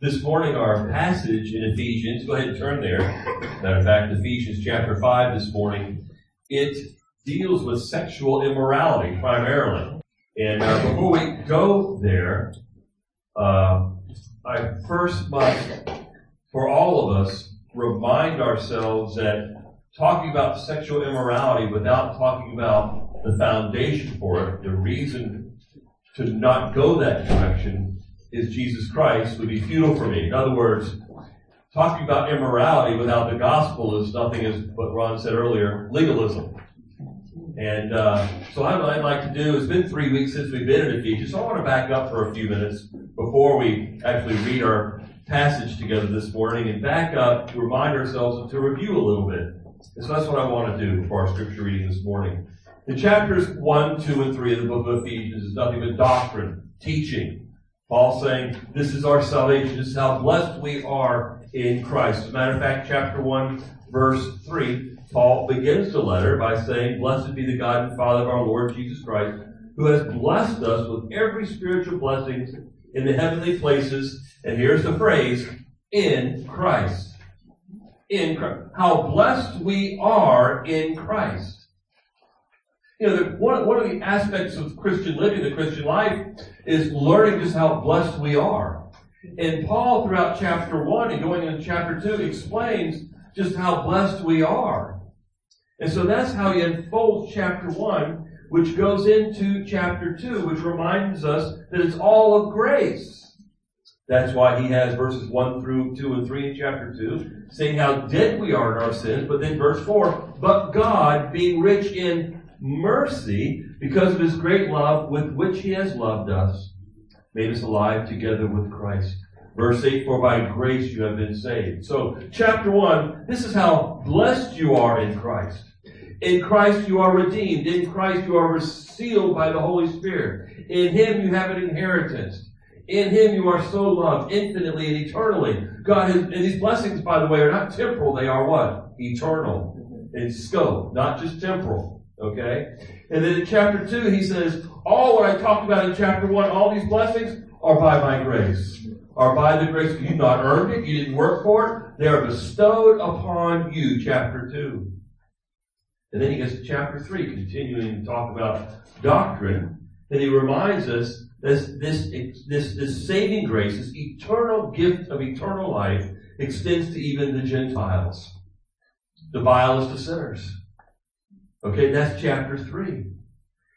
This morning, our passage in Ephesians, go ahead and turn there. Matter of fact, Ephesians chapter 5 this morning, it deals with sexual immorality primarily. And uh, before we go there, uh, I first must, for all of us, remind ourselves that talking about sexual immorality without talking about the foundation for it, the reason to not go that direction is Jesus Christ would be futile for me. In other words, talking about immorality without the gospel is nothing as what Ron said earlier, legalism. And uh, so what I'd like to do, it's been three weeks since we've been in Ephesians, so I want to back up for a few minutes before we actually read our passage together this morning and back up to remind ourselves to review a little bit. And so that's what I want to do for our scripture reading this morning. In chapters 1, 2, and 3 of the book of Ephesians is nothing but doctrine, teaching. Paul saying, this is our salvation, this is how blessed we are in Christ. As a matter of fact, chapter 1, verse 3, Paul begins the letter by saying, Blessed be the God and Father of our Lord Jesus Christ, who has blessed us with every spiritual blessing in the heavenly places. And here's the phrase, in Christ. In Christ. How blessed we are in Christ. You know, the, one, one of the aspects of Christian living, the Christian life, is learning just how blessed we are. And Paul, throughout chapter 1 and going into chapter 2, explains just how blessed we are. And so that's how he unfolds chapter 1, which goes into chapter 2, which reminds us that it's all of grace. That's why he has verses 1 through 2 and 3 in chapter 2, saying how dead we are in our sins. But then verse 4, but God, being rich in mercy, because of his great love with which he has loved us, made us alive together with Christ. Verse 8, for by grace you have been saved. So, chapter 1, this is how blessed you are in Christ. In Christ you are redeemed. In Christ you are sealed by the Holy Spirit. In Him you have an inheritance. In Him you are so loved infinitely and eternally. God has, and these blessings, by the way, are not temporal. They are what? Eternal. In scope, not just temporal. Okay? And then in chapter 2, he says, all what I talked about in chapter 1, all these blessings are by my grace. Are by the grace. You've not earned it. You didn't work for it. They are bestowed upon you. Chapter 2. And then he gets to chapter 3, continuing to talk about doctrine. And he reminds us this, this, this, this saving grace, this eternal gift of eternal life, extends to even the Gentiles. The vilest of sinners. Okay, that's chapter 3.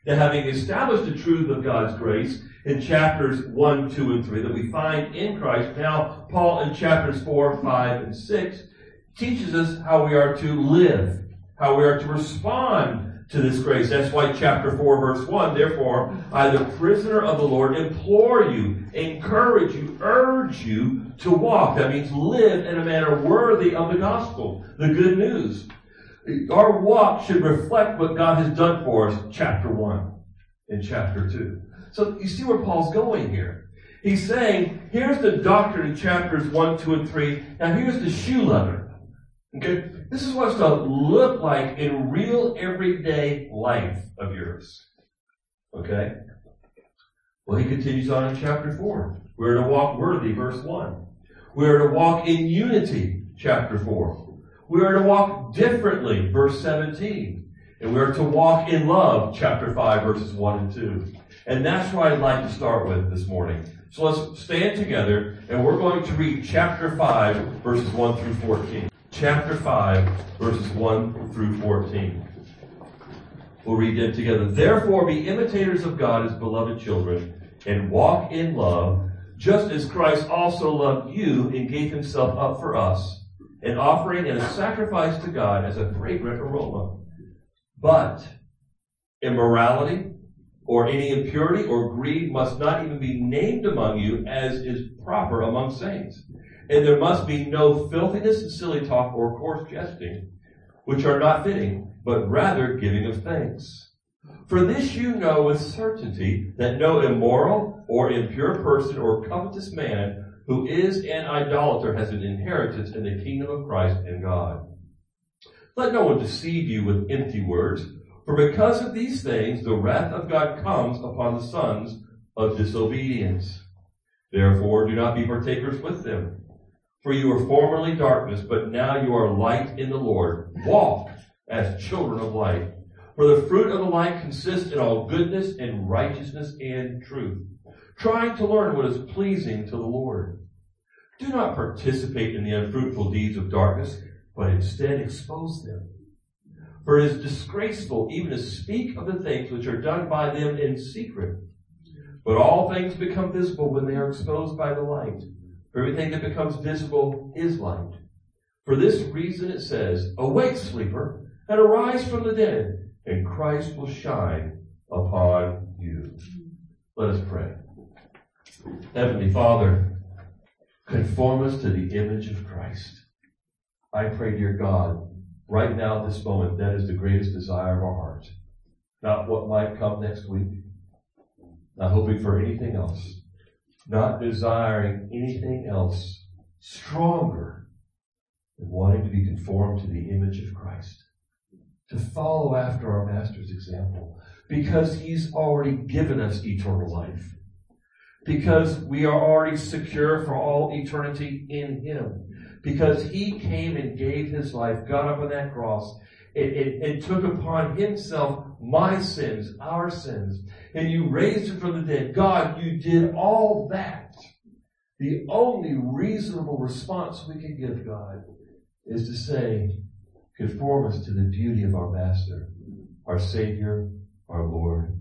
Now, having established the truth of God's grace in chapters 1, 2, and 3 that we find in Christ, now Paul in chapters 4, 5, and 6 teaches us how we are to live how we are to respond to this grace. That's why chapter 4 verse 1, therefore, I, the prisoner of the Lord, implore you, encourage you, urge you to walk. That means live in a manner worthy of the gospel, the good news. Our walk should reflect what God has done for us, chapter 1 and chapter 2. So you see where Paul's going here. He's saying, here's the doctrine in chapters 1, 2, and 3. Now here's the shoe leather. Okay? This is what it's going to look like in real everyday life of yours. Okay? Well, he continues on in chapter 4. We're to walk worthy, verse 1. We're to walk in unity, chapter 4. We are to walk differently, verse 17. And we are to walk in love, chapter 5, verses 1 and 2. And that's what I'd like to start with this morning. So let's stand together and we're going to read chapter 5, verses 1 through 14 chapter 5, verses 1 through 14. We'll read them together. Therefore, be imitators of God as beloved children, and walk in love, just as Christ also loved you and gave himself up for us, an offering and a sacrifice to God as a fragrant aroma. But immorality, or any impurity or greed must not even be named among you as is proper among saints and there must be no filthiness and silly talk or coarse jesting, which are not fitting, but rather giving of thanks. For this you know with certainty that no immoral or impure person or covetous man who is an idolater has an inheritance in the kingdom of Christ and God. Let no one deceive you with empty words, for because of these things the wrath of God comes upon the sons of disobedience. Therefore, do not be partakers with them. For you were formerly darkness, but now you are light in the Lord. Walk as children of light. For the fruit of the light consists in all goodness and righteousness and truth, trying to learn what is pleasing to the Lord. Do not participate in the unfruitful deeds of darkness, but instead expose them. For it is disgraceful even to speak of the things which are done by them in secret. But all things become visible when they are exposed by the light. For everything that becomes visible is light. For this reason it says, Awake, sleeper, and arise from the dead, and Christ will shine upon you. Let us pray. Heavenly Father, conform us to the image of Christ. I pray, dear God, right now at this moment, that is the greatest desire of our hearts. Not what might come next week, not hoping for anything else, not desiring anything else stronger than wanting to be conformed to the image of Christ, to follow after our Master's example, because He's already given us eternal life, because we are already secure for all eternity in Him, because He came and gave His life, got up on that cross, and, took upon Himself my sins, our sins, and you raised him from the dead. God, you did all that. The only reasonable response we can give God is to say, conform us to the beauty of our Master, our Savior, our Lord,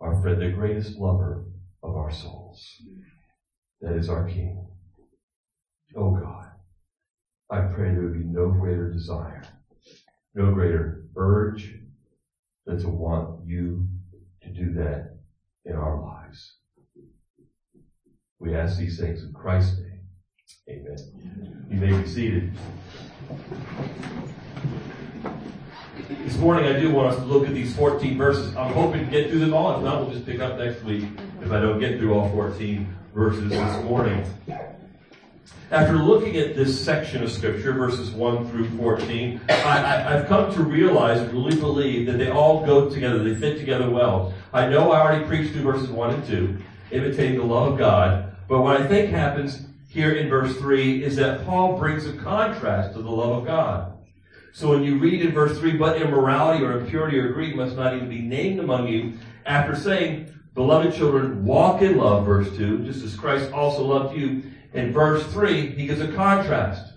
our friend, the greatest lover of our souls. That is our King. Oh God, I pray there would be no greater desire, no greater urge than to want you to do that in our lives. We ask these things in Christ's name. Amen. You may be seated. This morning I do want us to look at these 14 verses. I'm hoping to get through them all. If not, we'll just pick up next week if I don't get through all 14 verses this morning. After looking at this section of Scripture, verses 1 through 14, I, have come to realize and really believe that they all go together. They fit together well. I know I already preached through verses 1 and 2, imitating the love of God. But what I think happens here in verse 3 is that Paul brings a contrast to the love of God. So when you read in verse 3, but immorality or impurity or greed must not even be named among you, after saying, Beloved children, walk in love, verse 2, just as Christ also loved you in verse 3, he gives a contrast.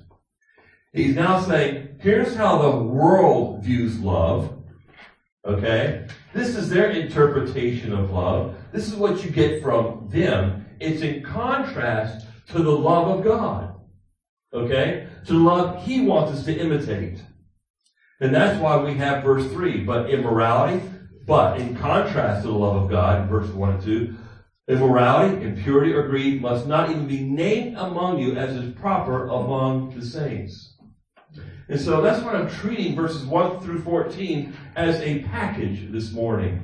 He's now saying, here's how the world views love. Okay? This is their interpretation of love. This is what you get from them. It's in contrast to the love of God. Okay? To the love he wants us to imitate. And that's why we have verse 3. But immorality, but in contrast to the love of God, in verse 1 and 2, Immorality, impurity, or greed must not even be named among you as is proper among the saints. And so that's what I'm treating verses 1 through 14 as a package this morning.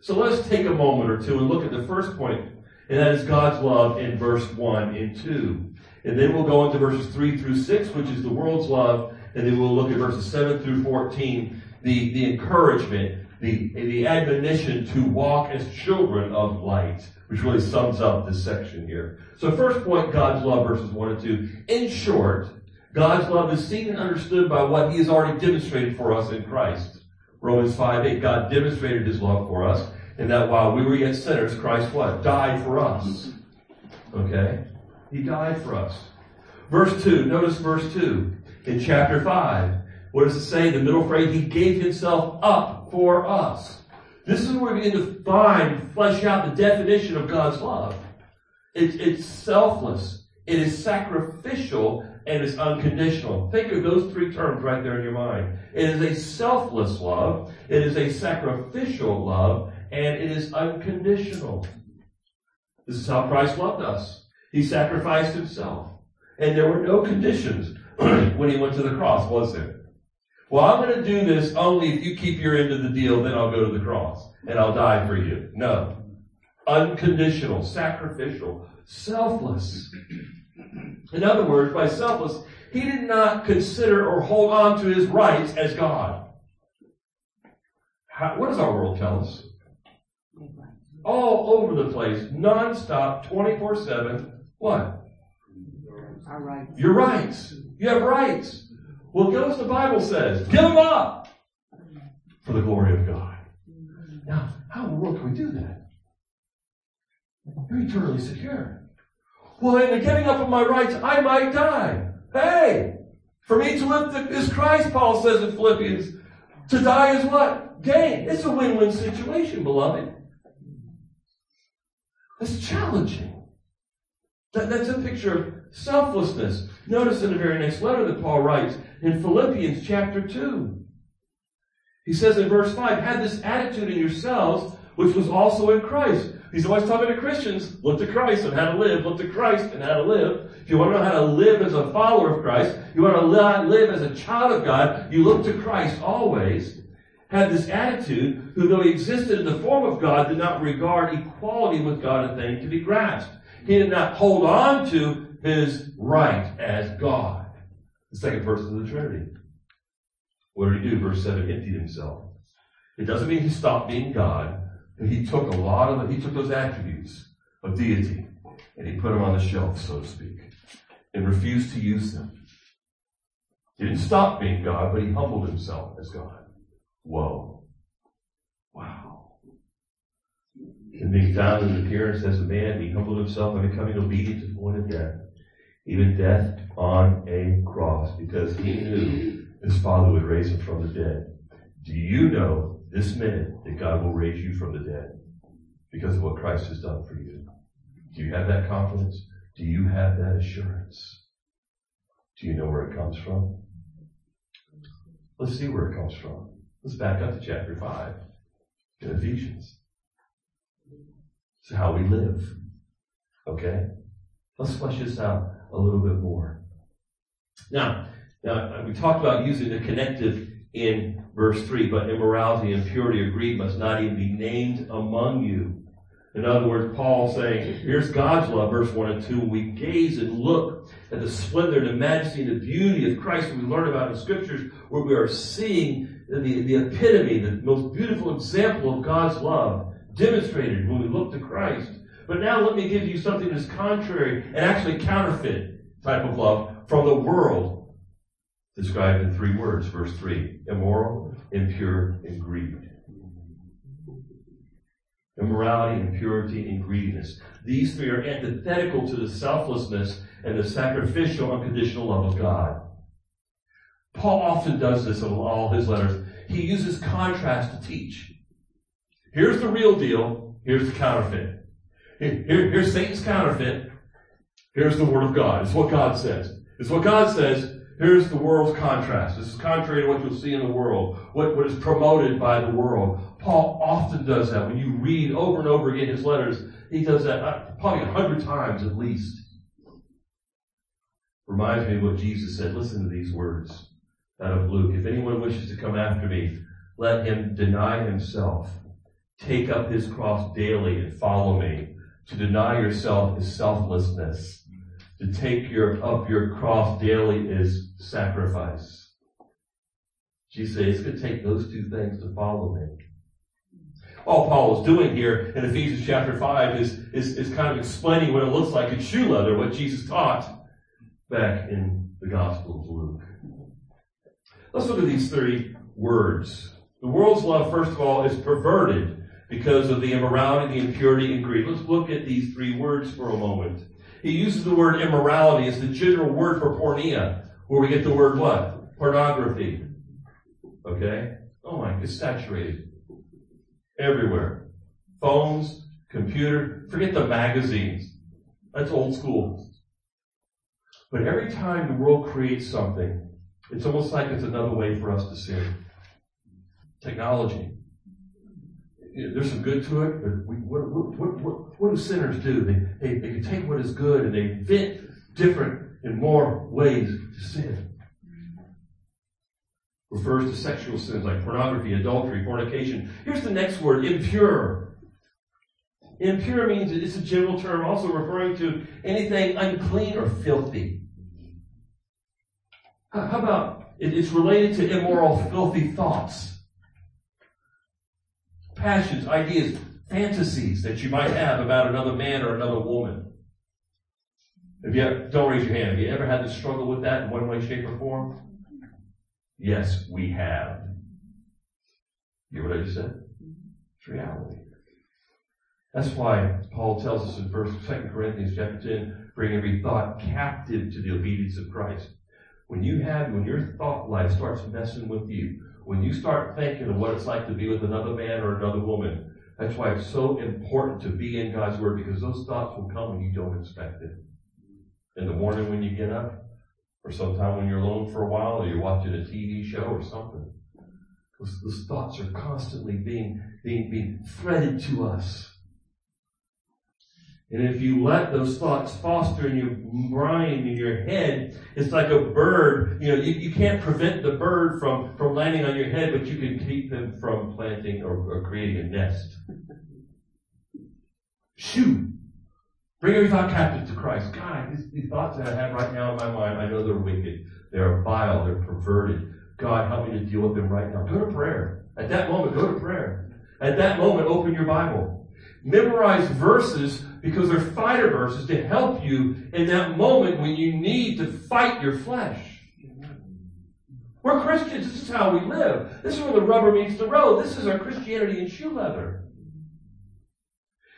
So let's take a moment or two and look at the first point, and that is God's love in verse 1 and 2. And then we'll go into verses 3 through 6, which is the world's love, and then we'll look at verses 7 through 14, the, the encouragement the, the admonition to walk as children of light, which really sums up this section here. So first point, God's love, verses 1 and 2. In short, God's love is seen and understood by what he has already demonstrated for us in Christ. Romans 5, 8, God demonstrated his love for us, and that while we were yet sinners, Christ what? Died for us. Okay? He died for us. Verse 2, notice verse 2. In chapter 5, what does it say? The middle phrase, he gave himself up for us. This is where we begin to find, and flesh out the definition of God's love. It, it's selfless. It is sacrificial and it's unconditional. Think of those three terms right there in your mind. It is a selfless love. It is a sacrificial love and it is unconditional. This is how Christ loved us. He sacrificed himself. And there were no conditions when he went to the cross, was there? Well, I'm going to do this only if you keep your end of the deal, then I'll go to the cross and I'll die for you. No. Unconditional, sacrificial, selfless. In other words, by selfless, he did not consider or hold on to his rights as God. How, what does our world tell us? all over the place, nonstop, 24 7. What? Our rights. Your rights. You have rights. Well, notice the Bible says, give them up for the glory of God. Now, how in the world can we do that? You're eternally secure. Well, in the giving up of my rights, I might die. Hey, for me to live is Christ, Paul says in Philippians. To die is what? Gain. It's a win-win situation, beloved. It's challenging. That, that's a picture of selflessness. Notice in the very next letter that Paul writes in Philippians chapter 2. He says in verse 5, had this attitude in yourselves, which was also in Christ. He's always talking to Christians. Look to Christ and how to live. Look to Christ and how to live. If you want to know how to live as a follower of Christ, you want to live as a child of God, you look to Christ always. Had this attitude, who though he existed in the form of God, did not regard equality with God a thing to be grasped. He did not hold on to his right as God. The second person of the Trinity. What did he do? Verse 7 emptied himself. It doesn't mean he stopped being God, but he took a lot of he took those attributes of deity and he put them on the shelf, so to speak, and refused to use them. He didn't stop being God, but he humbled himself as God. Whoa. Wow. And being found in appearance as a man, he humbled himself by becoming obedient to the point of death, even death on a cross, because he knew his Father would raise him from the dead. Do you know this minute that God will raise you from the dead because of what Christ has done for you? Do you have that confidence? Do you have that assurance? Do you know where it comes from? Let's see where it comes from. Let's back up to chapter 5 in Ephesians. It's how we live. Okay? Let's flesh this out a little bit more. Now, now, we talked about using the connective in verse 3, but immorality, impurity, or greed must not even be named among you. In other words, Paul saying, here's God's love, verse 1 and 2. We gaze and look at the splendor and the majesty and the beauty of Christ that we learn about in scriptures, where we are seeing the, the epitome, the most beautiful example of God's love demonstrated when we look to Christ. But now let me give you something that's contrary and actually counterfeit type of love from the world described in three words. Verse 3 immoral, impure, and greed. Immorality, impurity, and greediness. These three are antithetical to the selflessness and the sacrificial, unconditional love of God. Paul often does this in all his letters. He uses contrast to teach. Here's the real deal. Here's the counterfeit. Here, here's Satan's counterfeit. Here's the Word of God. It's what God says. It's what God says. Here's the world's contrast. This is contrary to what you'll see in the world, what, what is promoted by the world. Paul often does that. When you read over and over again his letters, he does that uh, probably a hundred times at least. Reminds me of what Jesus said. Listen to these words out of Luke. If anyone wishes to come after me, let him deny himself, take up his cross daily and follow me. To deny yourself is selflessness to take your up your cross daily is sacrifice. She says it's going to take those two things to follow me. All Paul is doing here in Ephesians chapter 5 is, is, is kind of explaining what it looks like in shoe leather, what Jesus taught back in the Gospel of Luke. Let's look at these three words. The world's love, first of all, is perverted because of the immorality, the impurity, and greed. Let's look at these three words for a moment. He uses the word immorality as the general word for porneia, where we get the word what? Pornography. Okay? Oh my, it's saturated. Everywhere. Phones, computer, forget the magazines. That's old school. But every time the world creates something, it's almost like it's another way for us to sin. Technology there's some good to it, but we, what, what, what, what, do sinners do? They, they, they can take what is good and they invent different and more ways to sin. Refers to sexual sins like pornography, adultery, fornication. Here's the next word, impure. Impure means it's a general term also referring to anything unclean or filthy. How about it's related to immoral, filthy thoughts? Passions, ideas, fantasies that you might have about another man or another woman. Have you, don't raise your hand. Have you ever had to struggle with that in one way, shape, or form? Yes, we have. You hear what I just said? It's reality. That's why Paul tells us in First, Second Corinthians chapter 10, bring every thought captive to the obedience of Christ. When you have, when your thought life starts messing with you, when you start thinking of what it's like to be with another man or another woman, that's why it's so important to be in God's Word because those thoughts will come when you don't expect it. In the morning when you get up, or sometime when you're alone for a while, or you're watching a TV show or something. Those, those thoughts are constantly being, being, being threaded to us. And if you let those thoughts foster in your brain, in your head, it's like a bird. You know, you, you can't prevent the bird from, from landing on your head, but you can keep them from planting or, or creating a nest. Shoo! Bring every thought captive to Christ. God, these, these thoughts that I have right now in my mind, I know they're wicked. They're vile. They're perverted. God, help me to deal with them right now. Go to prayer. At that moment, go to prayer. At that moment, open your Bible. Memorize verses because they're fighter verses to help you in that moment when you need to fight your flesh. We're Christians. This is how we live. This is where the rubber meets the road. This is our Christianity in shoe leather.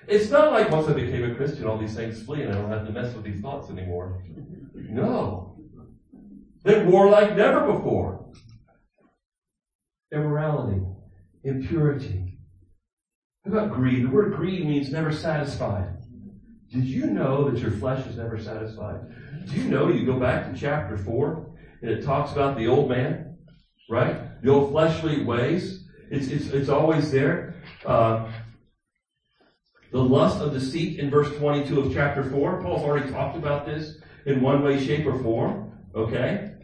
It's not like once I became a Christian, all these things flee and I don't have to mess with these thoughts anymore. No. They war like never before. Immorality, impurity. How about greed? The word greed means never satisfied. Did you know that your flesh is never satisfied? Do you know you go back to chapter 4 and it talks about the old man, right? The old fleshly ways. It's, it's, it's always there. Uh, the lust of deceit in verse 22 of chapter 4. Paul's already talked about this in one way, shape, or form. Okay?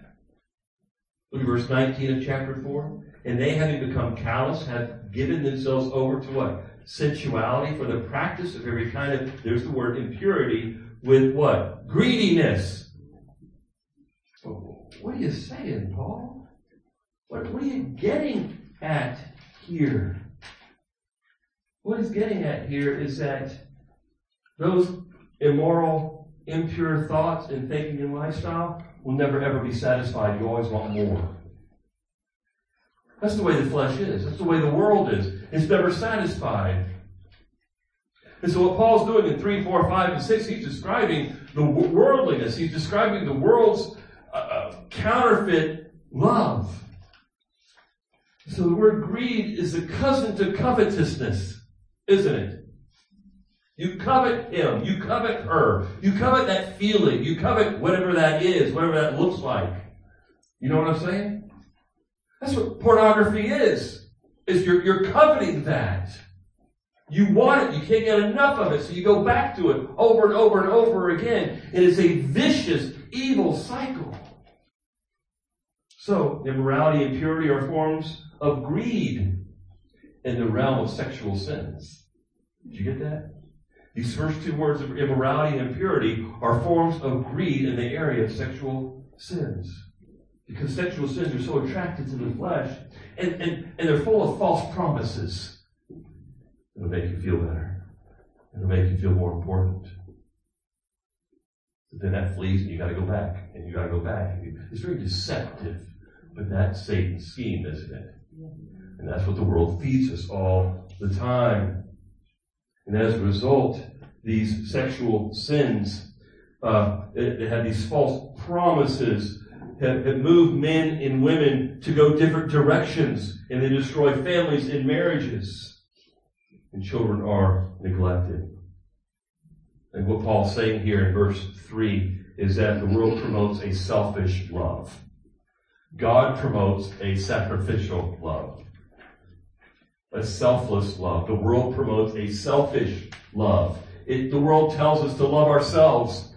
Look at verse 19 of chapter 4. And they, having become callous, have given themselves over to what? Sensuality, for the practice of every kind of, there's the word impurity, with what? Greediness. What are you saying, Paul? What, what are you getting at here? What he's getting at here is that those immoral, impure thoughts and thinking and lifestyle will never ever be satisfied. You always want more. That's the way the flesh is. That's the way the world is. It's never satisfied. And so what Paul's doing in 3, 4, 5, and 6, he's describing the worldliness. He's describing the world's uh, uh, counterfeit love. So the word greed is a cousin to covetousness, isn't it? You covet him. You covet her. You covet that feeling. You covet whatever that is, whatever that looks like. You know what I'm saying? That's what pornography is. Is you're, you're coveting that. You want it. You can't get enough of it. So you go back to it over and over and over again. It is a vicious, evil cycle. So, immorality and purity are forms of greed in the realm of sexual sins. Did you get that? These first two words of immorality and impurity are forms of greed in the area of sexual sins because sexual sins are so attracted to the flesh and, and, and they're full of false promises. It'll make you feel better. It'll make you feel more important. But then that flees and you gotta go back and you gotta go back. It's very deceptive, but that's Satan's scheme, isn't it? And that's what the world feeds us all the time. And as a result, these sexual sins, uh, they have these false promises have, moved men and women to go different directions and they destroy families and marriages. And children are neglected. And what Paul's saying here in verse 3 is that the world promotes a selfish love. God promotes a sacrificial love. A selfless love. The world promotes a selfish love. It, the world tells us to love ourselves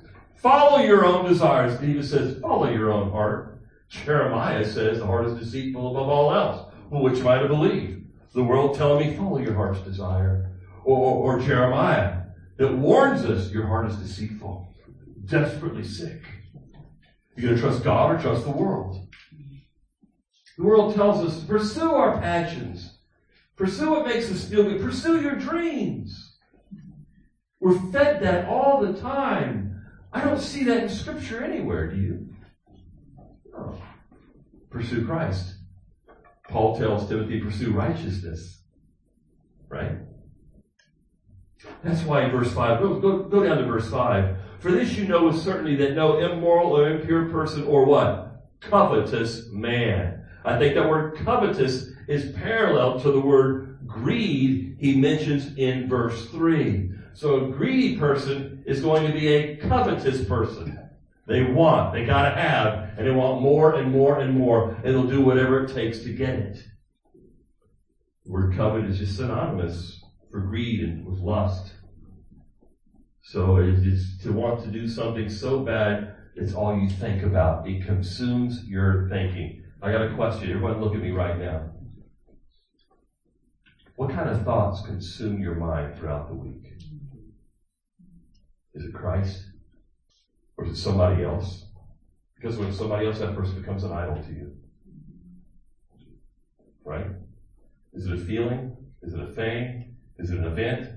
Follow your own desires. David says, follow your own heart. Jeremiah says the heart is deceitful above all else. Well, which am I to believe? The world telling me, follow your heart's desire. Or, or, or Jeremiah that warns us, your heart is deceitful, desperately sick. You gonna trust God or trust the world? The world tells us pursue our passions. Pursue what makes us feel good. Pursue your dreams. We're fed that all the time. I don't see that in Scripture anywhere, do you? No. Pursue Christ. Paul tells Timothy, pursue righteousness. Right? That's why in verse 5, go, go, go down to verse 5. For this you know with certainty that no immoral or impure person or what? Covetous man. I think that word covetous is parallel to the word greed he mentions in verse 3. So a greedy person is going to be a covetous person. They want, they gotta have, and they want more and more and more, and they'll do whatever it takes to get it. The word covet is just synonymous for greed and with lust. So it's to want to do something so bad, it's all you think about. It consumes your thinking. I got a question. Everyone look at me right now. What kind of thoughts consume your mind throughout the week? Is it Christ? Or is it somebody else? Because when somebody else, that person becomes an idol to you. Right? Is it a feeling? Is it a thing? Is it an event?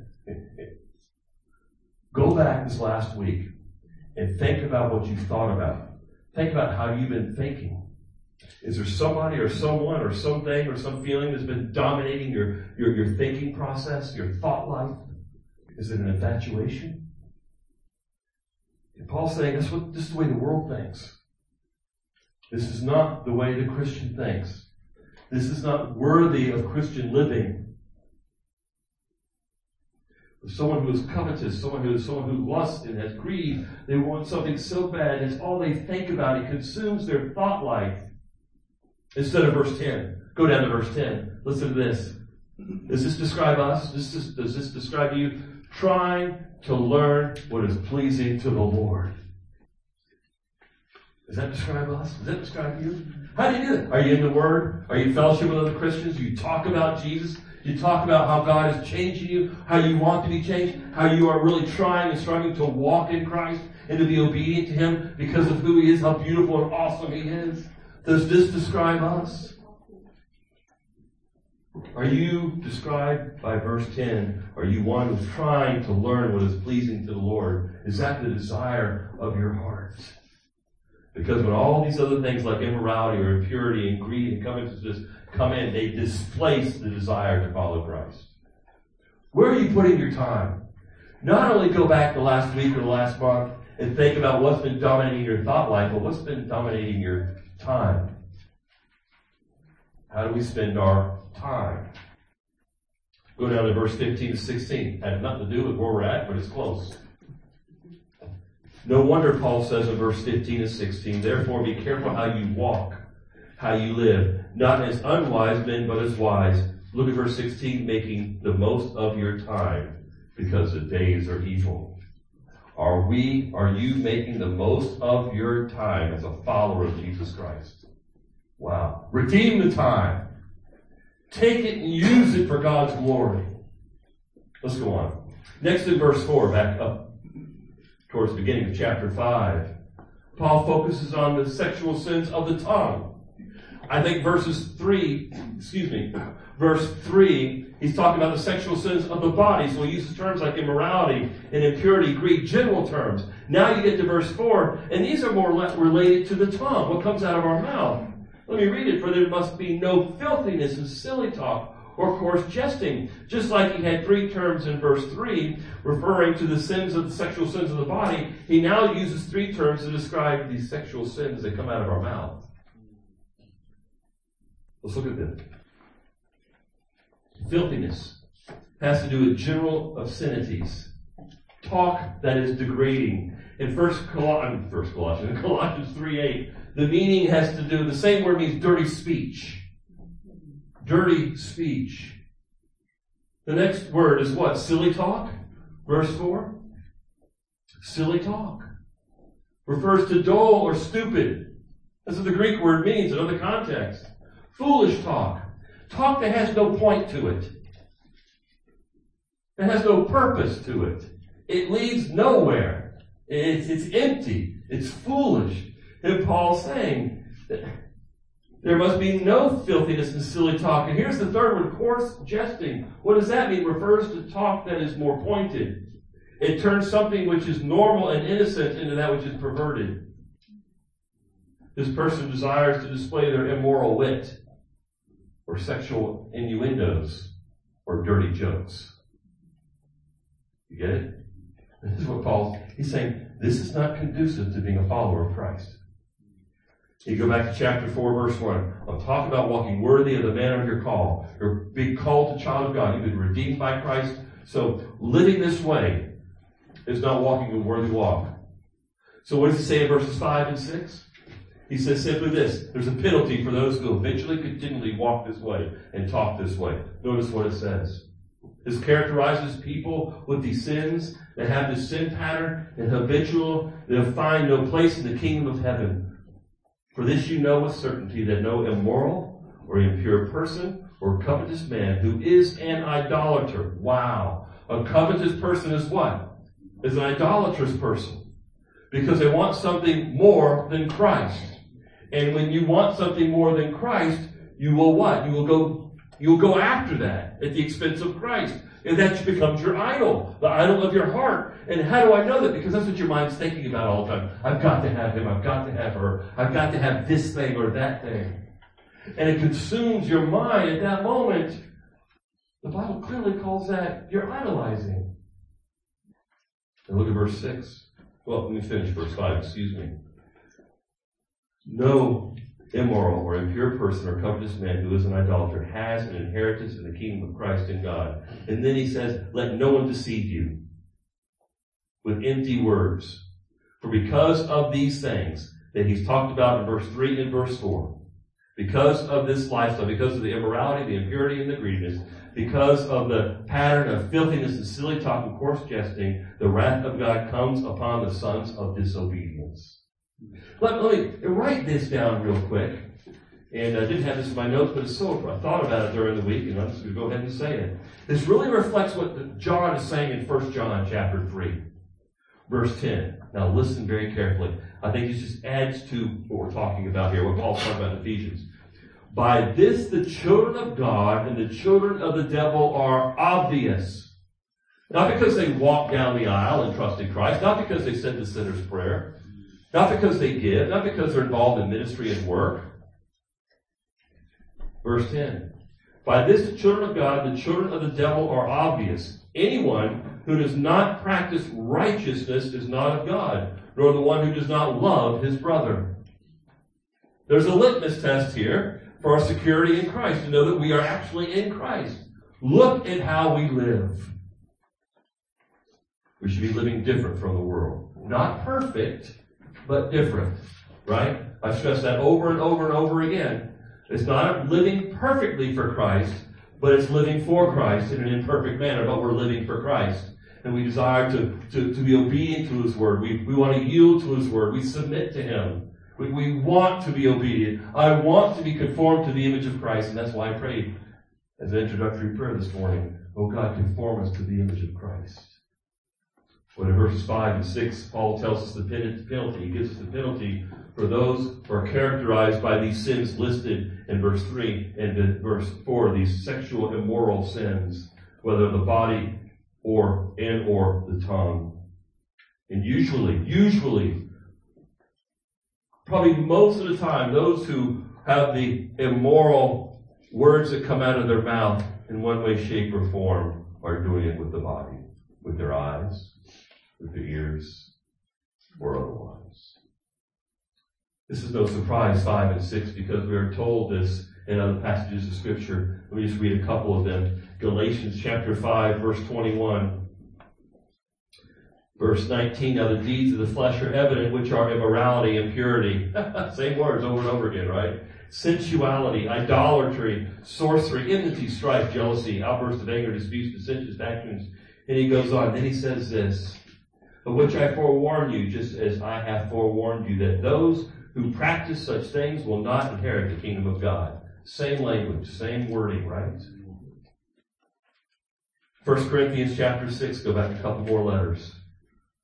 Go back this last week and think about what you thought about. Think about how you've been thinking. Is there somebody or someone or something or some feeling that's been dominating your, your, your thinking process, your thought life? Is it an infatuation? And Paul's saying that's what this is the way the world thinks. This is not the way the Christian thinks. This is not worthy of Christian living. Someone who is covetous, someone who is someone who lusts and has greed, they want something so bad, it's all they think about. It consumes their thought life. Instead of verse 10. Go down to verse 10. Listen to this. Does this describe us? Does this, does this describe you? Trying to learn what is pleasing to the Lord. Does that describe us? Does that describe you? How do you do it? Are you in the Word? Are you fellowship with other Christians? You talk about Jesus? You talk about how God is changing you, how you want to be changed, how you are really trying and struggling to walk in Christ and to be obedient to Him because of who He is, how beautiful and awesome He is. Does this describe us? Are you described by verse 10? Are you one who's trying to learn what is pleasing to the Lord? Is that the desire of your heart? Because when all these other things like immorality or impurity and greed and covetousness come in, they displace the desire to follow Christ. Where are you putting your time? Not only go back the last week or the last month and think about what's been dominating your thought life, but what's been dominating your time. How do we spend our time? Go down to verse 15 to 16. Had nothing to do with where we're at, but it's close. No wonder Paul says in verse 15 and 16, therefore be careful how you walk, how you live, not as unwise men, but as wise. Look at verse 16, making the most of your time, because the days are evil. Are we, are you making the most of your time as a follower of Jesus Christ? Wow. Redeem the time. Take it and use it for God's glory. Let's go on. Next in verse 4, back up towards the beginning of chapter 5. Paul focuses on the sexual sins of the tongue. I think verses 3, excuse me, verse 3, he's talking about the sexual sins of the body. So he uses terms like immorality and impurity, Greek general terms. Now you get to verse 4, and these are more related to the tongue, what comes out of our mouth. Let me read it. For there must be no filthiness and silly talk or coarse jesting. Just like he had three terms in verse 3 referring to the sins of the sexual sins of the body, he now uses three terms to describe these sexual sins that come out of our mouth. Let's look at them. Filthiness has to do with general obscenities. Talk that is degrading. In First, Col- First Colossians, Colossians 3 8, the meaning has to do, the same word means dirty speech. Dirty speech. The next word is what? Silly talk? Verse 4. Silly talk. Refers to dull or stupid. That's what the Greek word means in other contexts. Foolish talk. Talk that has no point to it. That has no purpose to it. It leads nowhere. It's, it's empty. It's foolish. And Paul's saying that There must be no filthiness and silly talk. And here's the third one, coarse jesting. What does that mean? It refers to talk that is more pointed. It turns something which is normal and innocent into that which is perverted. This person desires to display their immoral wit or sexual innuendos or dirty jokes. You get it? This is what Paul's, he's saying, this is not conducive to being a follower of Christ. You go back to chapter 4, verse 1. I'm talking about walking worthy of the manner of your call. You're being called to child of God. You've been redeemed by Christ. So living this way is not walking a worthy walk. So what does he say in verses 5 and 6? He says simply this. There's a penalty for those who habitually, continually walk this way and talk this way. Notice what it says. This characterizes people with these sins that have this sin pattern and habitual. They'll find no place in the kingdom of heaven. For this you know with certainty that no immoral or impure person or covetous man who is an idolater. Wow. A covetous person is what? Is an idolatrous person. Because they want something more than Christ. And when you want something more than Christ, you will what? You will go, you will go after that at the expense of Christ. And that becomes your idol, the idol of your heart. And how do I know that? Because that's what your mind's thinking about all the time. I've got to have him. I've got to have her. I've got to have this thing or that thing. And it consumes your mind at that moment. The Bible clearly calls that you're idolizing. And look at verse 6. Well, let me finish verse 5, excuse me. No immoral or impure person or covetous man who is an idolater has an inheritance in the kingdom of Christ and God. And then he says, let no one deceive you with empty words. For because of these things that he's talked about in verse 3 and verse 4, because of this lifestyle, because of the immorality, the impurity, and the greediness, because of the pattern of filthiness and silly talk and coarse jesting, the wrath of God comes upon the sons of disobedience. Let, let me write this down real quick. And I didn't have this in my notes, but it's so I thought about it during the week, and I'm just going to go ahead and say it. This really reflects what John is saying in 1 John chapter 3, verse 10. Now listen very carefully. I think this just adds to what we're talking about here, what Paul's talking about in Ephesians. By this the children of God and the children of the devil are obvious. Not because they walk down the aisle and trust in Christ, not because they said the sinner's prayer, not because they give, not because they're involved in ministry and work. Verse 10. By this the children of God the children of the devil are obvious. Anyone who does not practice righteousness is not of God, nor the one who does not love his brother. There's a litmus test here for our security in Christ, to know that we are actually in Christ. Look at how we live. We should be living different from the world. Not perfect, but different. Right? I stress that over and over and over again. It's not living perfectly for Christ, but it's living for Christ in an imperfect manner, but we're living for Christ. And we desire to, to, to be obedient to His Word. We, we want to yield to His Word. We submit to Him. We, we want to be obedient. I want to be conformed to the image of Christ, and that's why I prayed as an introductory prayer this morning. Oh God, conform us to the image of Christ. When in verses 5 and 6, Paul tells us the penalty. He gives us the penalty for those who are characterized by these sins listed in verse 3 and verse 4, these sexual immoral sins, whether the body or and or the tongue. And usually, usually, probably most of the time, those who have the immoral words that come out of their mouth in one way, shape, or form are doing it with the body, with their eyes, with their ears, or otherwise. This is no surprise, 5 and 6, because we are told this in other passages of Scripture. Let me just read a couple of them. Galatians chapter 5, verse 21. Verse 19, now the deeds of the flesh are evident, which are immorality, impurity. Same words over and over again, right? Sensuality, idolatry, sorcery, enmity, strife, jealousy, outbursts of anger, disputes, dissensions, factions. And he goes on. Then he says this, of which I forewarn you, just as I have forewarned you, that those who practice such things will not inherit the kingdom of God. Same language, same wording, right? 1 Corinthians chapter 6, go back a couple more letters.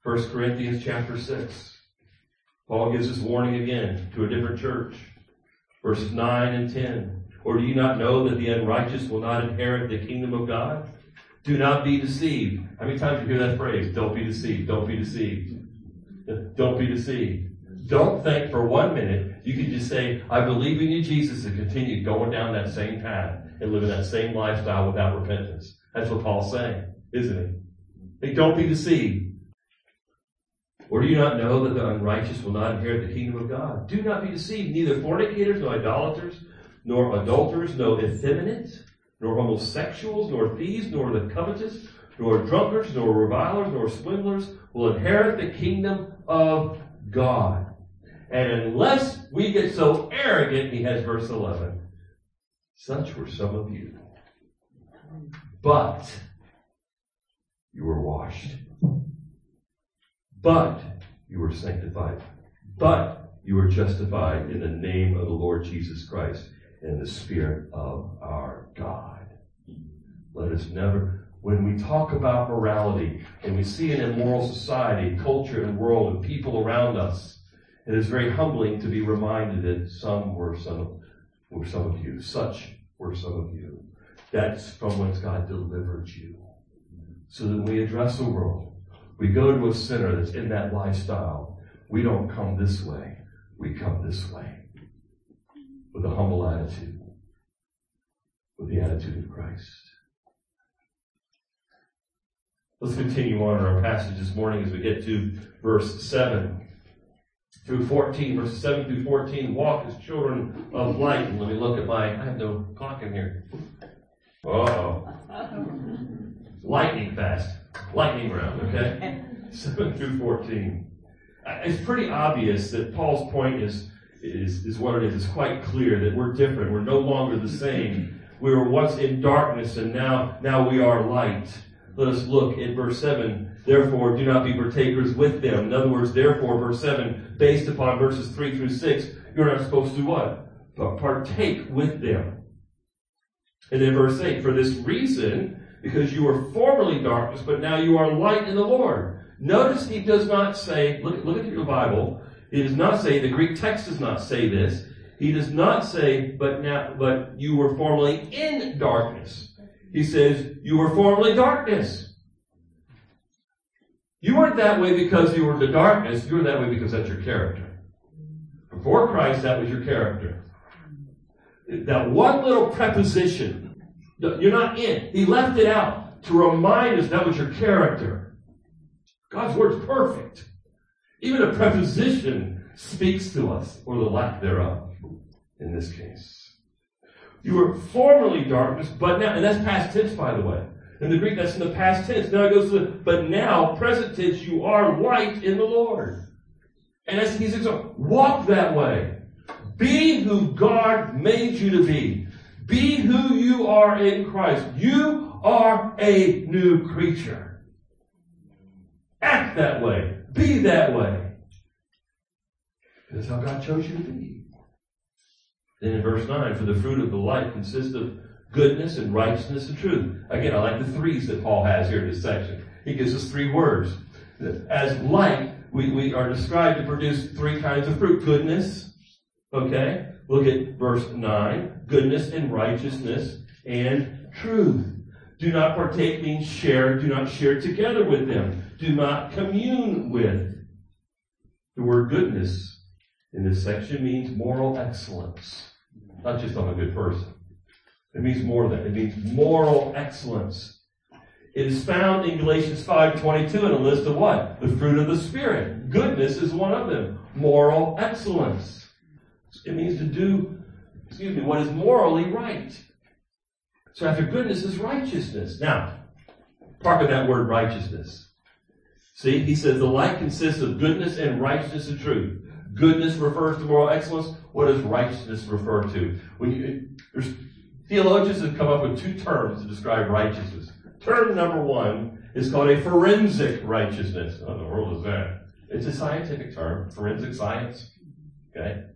1 Corinthians chapter 6. Paul gives this warning again to a different church. Verses 9 and 10. Or do you not know that the unrighteous will not inherit the kingdom of God? Do not be deceived. How many times you hear that phrase? Don't be deceived. Don't be deceived. Don't be deceived. Don't think for one minute you can just say, I believe in you, Jesus, and continue going down that same path and living that same lifestyle without repentance. That's what Paul's saying, isn't he? Hey, don't be deceived. Or do you not know that the unrighteous will not inherit the kingdom of God? Do not be deceived. Neither fornicators, nor idolaters, nor adulterers, nor effeminate, nor homosexuals, nor thieves, nor the covetous, nor drunkards, nor revilers, nor swindlers will inherit the kingdom of God. And unless we get so arrogant, he has verse 11, such were some of you. But you were washed but you were sanctified. But you were justified in the name of the Lord Jesus Christ and the Spirit of our God. Let us never, when we talk about morality and we see an immoral society, culture, and world, and people around us, it is very humbling to be reminded that some were some of, were some of you. Such were some of you. That's from whence God delivered you. So that when we address the world, we go to a sinner that's in that lifestyle. We don't come this way. We come this way with a humble attitude, with the attitude of Christ. Let's continue on in our passage this morning as we get to verse 7 through 14. Verses 7 through 14. Walk as children of light. Let me look at my, I have no clock in here. Oh. Lightning fast lightning round, okay? 7 through 14. Uh, it's pretty obvious that Paul's point is, is, is what it is. It's quite clear that we're different. We're no longer the same. We were once in darkness and now, now we are light. Let us look at verse 7. Therefore, do not be partakers with them. In other words, therefore, verse 7, based upon verses 3 through 6, you're not supposed to what? But partake with them. And then verse 8, for this reason, because you were formerly darkness, but now you are light in the Lord. Notice he does not say, look, look at your Bible. He does not say, the Greek text does not say this. He does not say, but now, but you were formerly in darkness. He says, you were formerly darkness. You weren't that way because you were the darkness. You were that way because that's your character. Before Christ, that was your character. That one little preposition you're not in. He left it out to remind us that was your character. God's word's perfect. Even a preposition speaks to us, or the lack thereof, in this case. You were formerly darkness, but now, and that's past tense, by the way. In the Greek, that's in the past tense. Now it goes to the, but now, present tense, you are light in the Lord. And as he says, walk that way. Be who God made you to be. Be who you are in Christ. You are a new creature. Act that way. Be that way. That's how God chose you to be. Then in verse 9, for the fruit of the light consists of goodness and righteousness and truth. Again, I like the threes that Paul has here in this section. He gives us three words. As light, we, we are described to produce three kinds of fruit. Goodness, okay? Look at verse 9. Goodness and righteousness and truth. Do not partake means share. Do not share together with them. Do not commune with. The word goodness in this section means moral excellence. Not just I'm a good person. It means more than that. It means moral excellence. It is found in Galatians 5.22 in a list of what? The fruit of the Spirit. Goodness is one of them. Moral excellence. It means to do, excuse me, what is morally right. So after goodness is righteousness. Now, part of that word righteousness. See, he says the light consists of goodness and righteousness and truth. Goodness refers to moral excellence. What does righteousness refer to? When you, there's theologians have come up with two terms to describe righteousness. Term number one is called a forensic righteousness. What in the world is that? It's a scientific term, forensic science. Okay?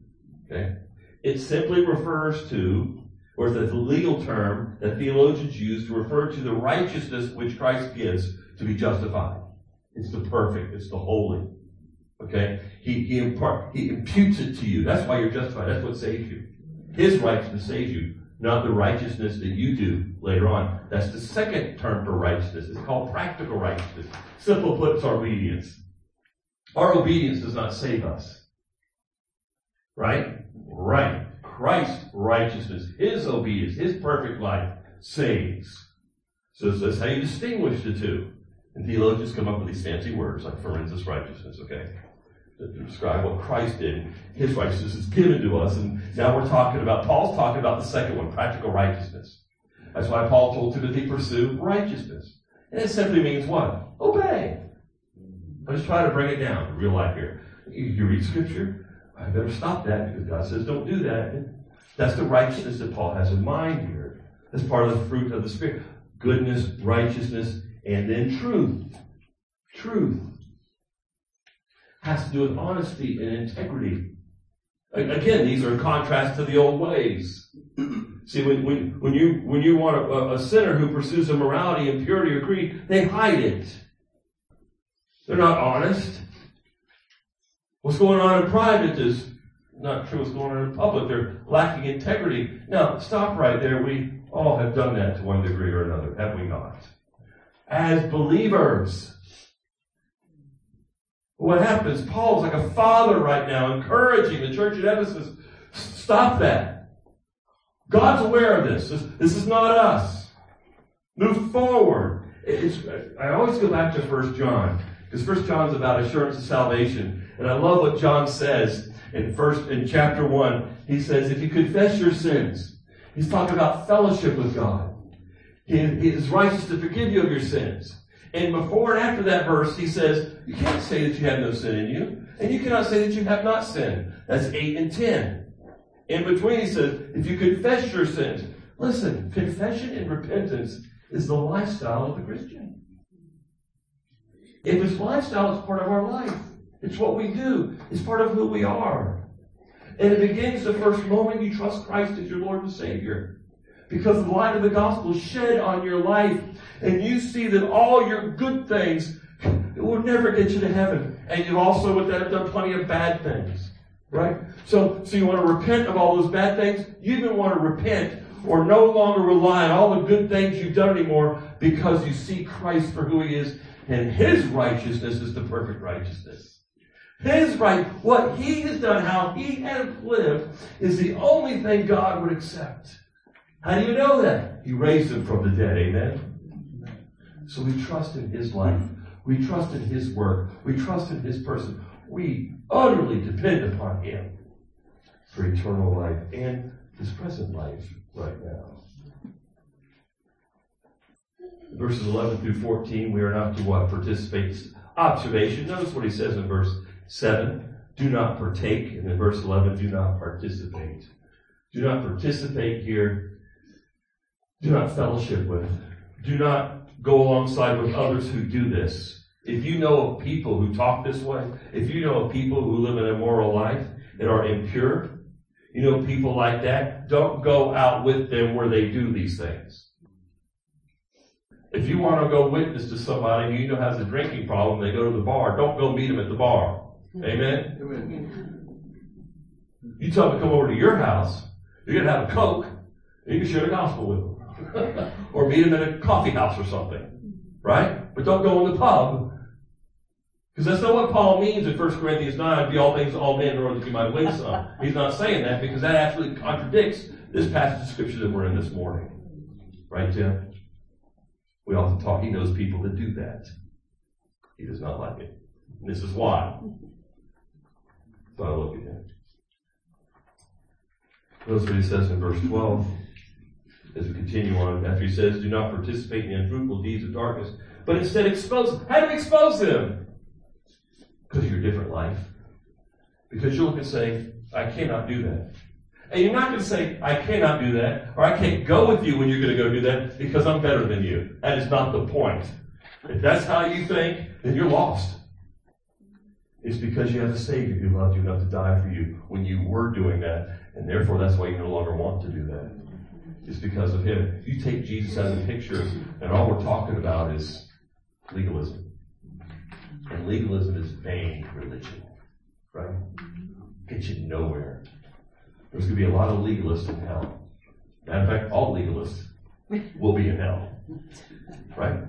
Okay? It simply refers to, or it's a legal term that theologians use to refer to the righteousness which Christ gives to be justified. It's the perfect, it's the holy. Okay? He, he, impart, he imputes it to you. That's why you're justified. That's what saves you. His righteousness saves you, not the righteousness that you do later on. That's the second term for righteousness. It's called practical righteousness. Simple put, it's our obedience. Our obedience does not save us. Right? Right. Christ's righteousness, His obedience, His perfect life saves. So that's how you distinguish the two. And theologians come up with these fancy words like forensic righteousness, okay? To describe what Christ did. His righteousness is given to us. And now we're talking about, Paul's talking about the second one, practical righteousness. That's why Paul told Timothy, pursue righteousness. And it simply means what? Obey. I just try to bring it down real life here. You read scripture, I better stop that because God says don't do that. That's the righteousness that Paul has in mind here. That's part of the fruit of the Spirit. Goodness, righteousness, and then truth. Truth has to do with honesty and integrity. Again, these are in contrast to the old ways. See, when, when, when you when you want a, a sinner who pursues immorality, impurity, or greed, they hide it. They're not honest. What's going on in private is not true what's going on in public. They're lacking integrity. Now, stop right there. We all have done that to one degree or another, have we not? As believers. What happens? Paul's like a father right now, encouraging the church at Ephesus. Stop that. God's aware of this. This, this is not us. Move forward. It's, I always go back to First John because First John's about assurance of salvation, and I love what John says in first in chapter one. He says, "If you confess your sins," he's talking about fellowship with God. He, is righteous to forgive you of your sins. And before and after that verse, he says, "You can't say that you have no sin in you, and you cannot say that you have not sinned." That's eight and ten. In between, he says, "If you confess your sins." Listen, confession and repentance is the lifestyle of the Christian. If it's lifestyle, it's part of our life. It's what we do. It's part of who we are. And it begins the first moment you trust Christ as your Lord and Savior. Because the light of the gospel shed on your life, and you see that all your good things will never get you to heaven. And you've also, with that, have done plenty of bad things. Right? So, so you want to repent of all those bad things? You even want to repent or no longer rely on all the good things you've done anymore because you see Christ for who He is and his righteousness is the perfect righteousness. His right, what he has done, how he has lived, is the only thing God would accept. How do you know that? He raised him from the dead, amen? So we trust in his life. We trust in his work. We trust in his person. We utterly depend upon him for eternal life and his present life right now verses 11 through 14, we are not to what? Participate. Observation. Notice what he says in verse 7. Do not partake. And in verse 11, do not participate. Do not participate here. Do not fellowship with. Do not go alongside with others who do this. If you know of people who talk this way, if you know of people who live an immoral life and are impure, you know people like that, don't go out with them where they do these things. If you want to go witness to somebody who you know has a drinking problem, they go to the bar, don't go meet them at the bar. Amen? Amen. You tell them to come over to your house, you're going to have a Coke, and you can share the gospel with them. Or meet him at a coffee house or something. Right? But don't go in the pub. Because that's not what Paul means in 1 Corinthians 9, be all things to all men in order that you might win some. He's not saying that because that actually contradicts this passage of scripture that we're in this morning. Right, Tim? We often talk, he knows people that do that. He does not like it. And this is why. So I look at him. Notice what he says in verse 12 as we continue on. After he says, Do not participate in the unfruitful deeds of darkness, but instead expose them. How do we expose them? Because of your different life. Because you look and say, I cannot do that. And you're not going to say, I cannot do that, or I can't go with you when you're going to go do that because I'm better than you. That is not the point. If that's how you think, then you're lost. It's because you have a Savior who loved you enough to die for you when you were doing that, and therefore that's why you no longer want to do that. It's because of Him. If You take Jesus out of the picture, and all we're talking about is legalism. And legalism is vain religion, right? Gets you nowhere. There's going to be a lot of legalists in hell. Matter of fact, all legalists will be in hell. Right?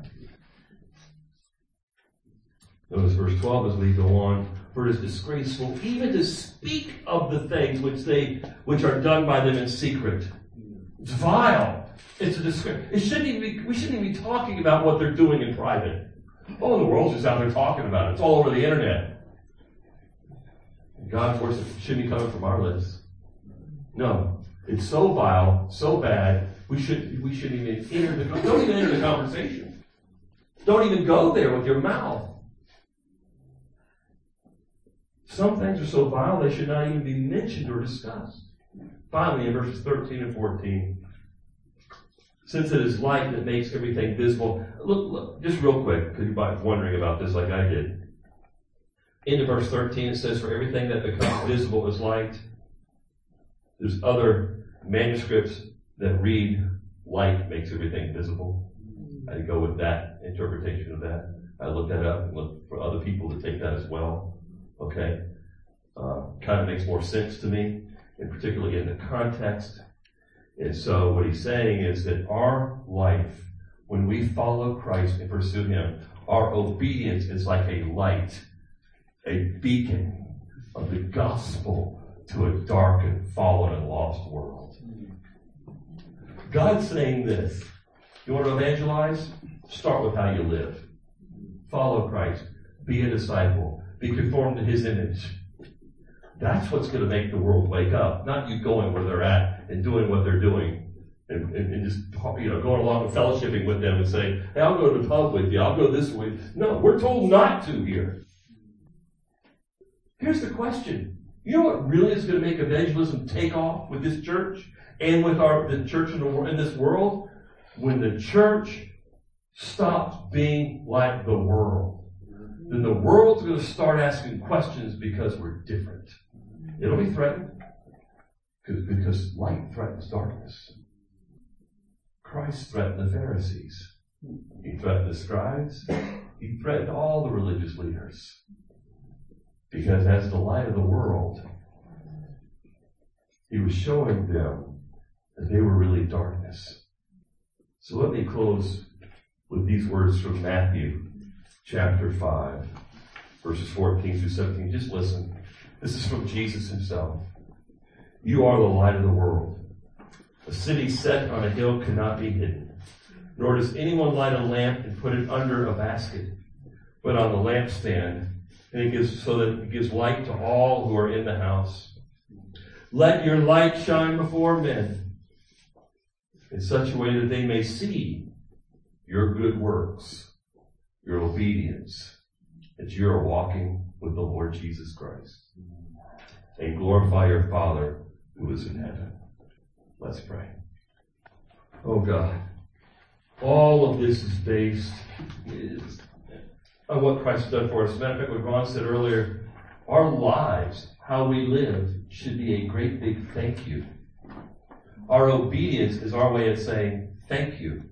Notice verse 12 as we go on. For it is disgraceful even to speak of the things which they which are done by them in secret. It's vile. It's a disgrace. It shouldn't even be, we shouldn't even be talking about what they're doing in private. Oh, the world's just out there talking about it. It's all over the internet. God, of course, it shouldn't be coming from our lips. No. It's so vile, so bad, we should we shouldn't even enter the don't even enter the conversation. Don't even go there with your mouth. Some things are so vile they should not even be mentioned or discussed. Finally, in verses 13 and 14, since it is light that makes everything visible, look, look just real quick, because you might be wondering about this like I did. Into verse 13, it says, For everything that becomes visible is light. There's other manuscripts that read, Light makes everything visible. I go with that interpretation of that. I looked that up and looked for other people to take that as well. Okay? Uh, kind of makes more sense to me, and particularly in the context. And so what he's saying is that our life, when we follow Christ and pursue Him, our obedience is like a light, a beacon of the gospel to a dark and fallen and lost world. God's saying this. You want to evangelize? Start with how you live. Follow Christ. Be a disciple. Be conformed to His image. That's what's going to make the world wake up. Not you going where they're at and doing what they're doing and, and, and, just you know going along and fellowshipping with them and saying, "Hey, I'll go to the pub with you. I'll go this way." No, we're told not to here. Here's the question: You know what really is going to make evangelism take off with this church and with our the church in, the, in this world? When the church stops being like the world, then the world's going to start asking questions because we're different. It'll be threatened because light threatens darkness. Christ threatened the Pharisees. He threatened the scribes. He threatened all the religious leaders. Because as the light of the world, he was showing them that they were really darkness. So let me close with these words from Matthew chapter 5, verses 14 through 17. Just listen. This is from Jesus himself. You are the light of the world. A city set on a hill cannot be hidden. Nor does anyone light a lamp and put it under a basket, but on the lampstand, and it gives so that it gives light to all who are in the house. Let your light shine before men in such a way that they may see your good works, your obedience, that you are walking with the Lord Jesus Christ. And glorify your Father who is in heaven. Let's pray. Oh God, all of this is based on what Christ has done for us. As a matter of fact, what Ron said earlier, our lives, how we live, should be a great big thank you. Our obedience is our way of saying thank you.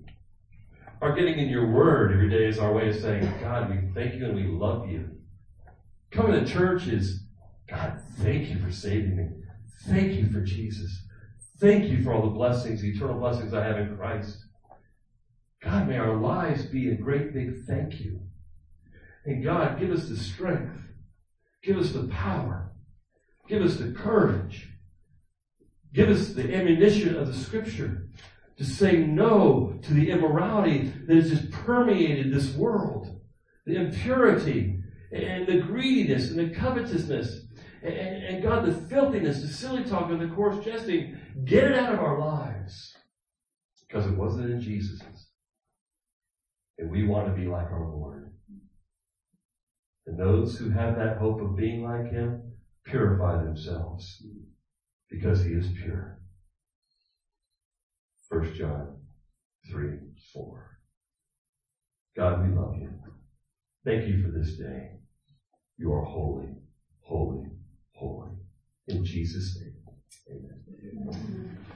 Our getting in your word every day is our way of saying, God, we thank you and we love you. Coming to church is, God, thank you for saving me. Thank you for Jesus. Thank you for all the blessings, the eternal blessings I have in Christ. God, may our lives be a great big thank you. And God, give us the strength. Give us the power. Give us the courage. Give us the ammunition of the scripture to say no to the immorality that has just permeated this world. The impurity and the greediness and the covetousness and, and, God, the filthiness, the silly talk, and the coarse jesting, get it out of our lives. Because it wasn't in Jesus's. And we want to be like our Lord. And those who have that hope of being like Him purify themselves because He is pure. 1 John 3 4. God, we love you. Thank you for this day. You are holy, holy, holy. In Jesus' name, amen. amen.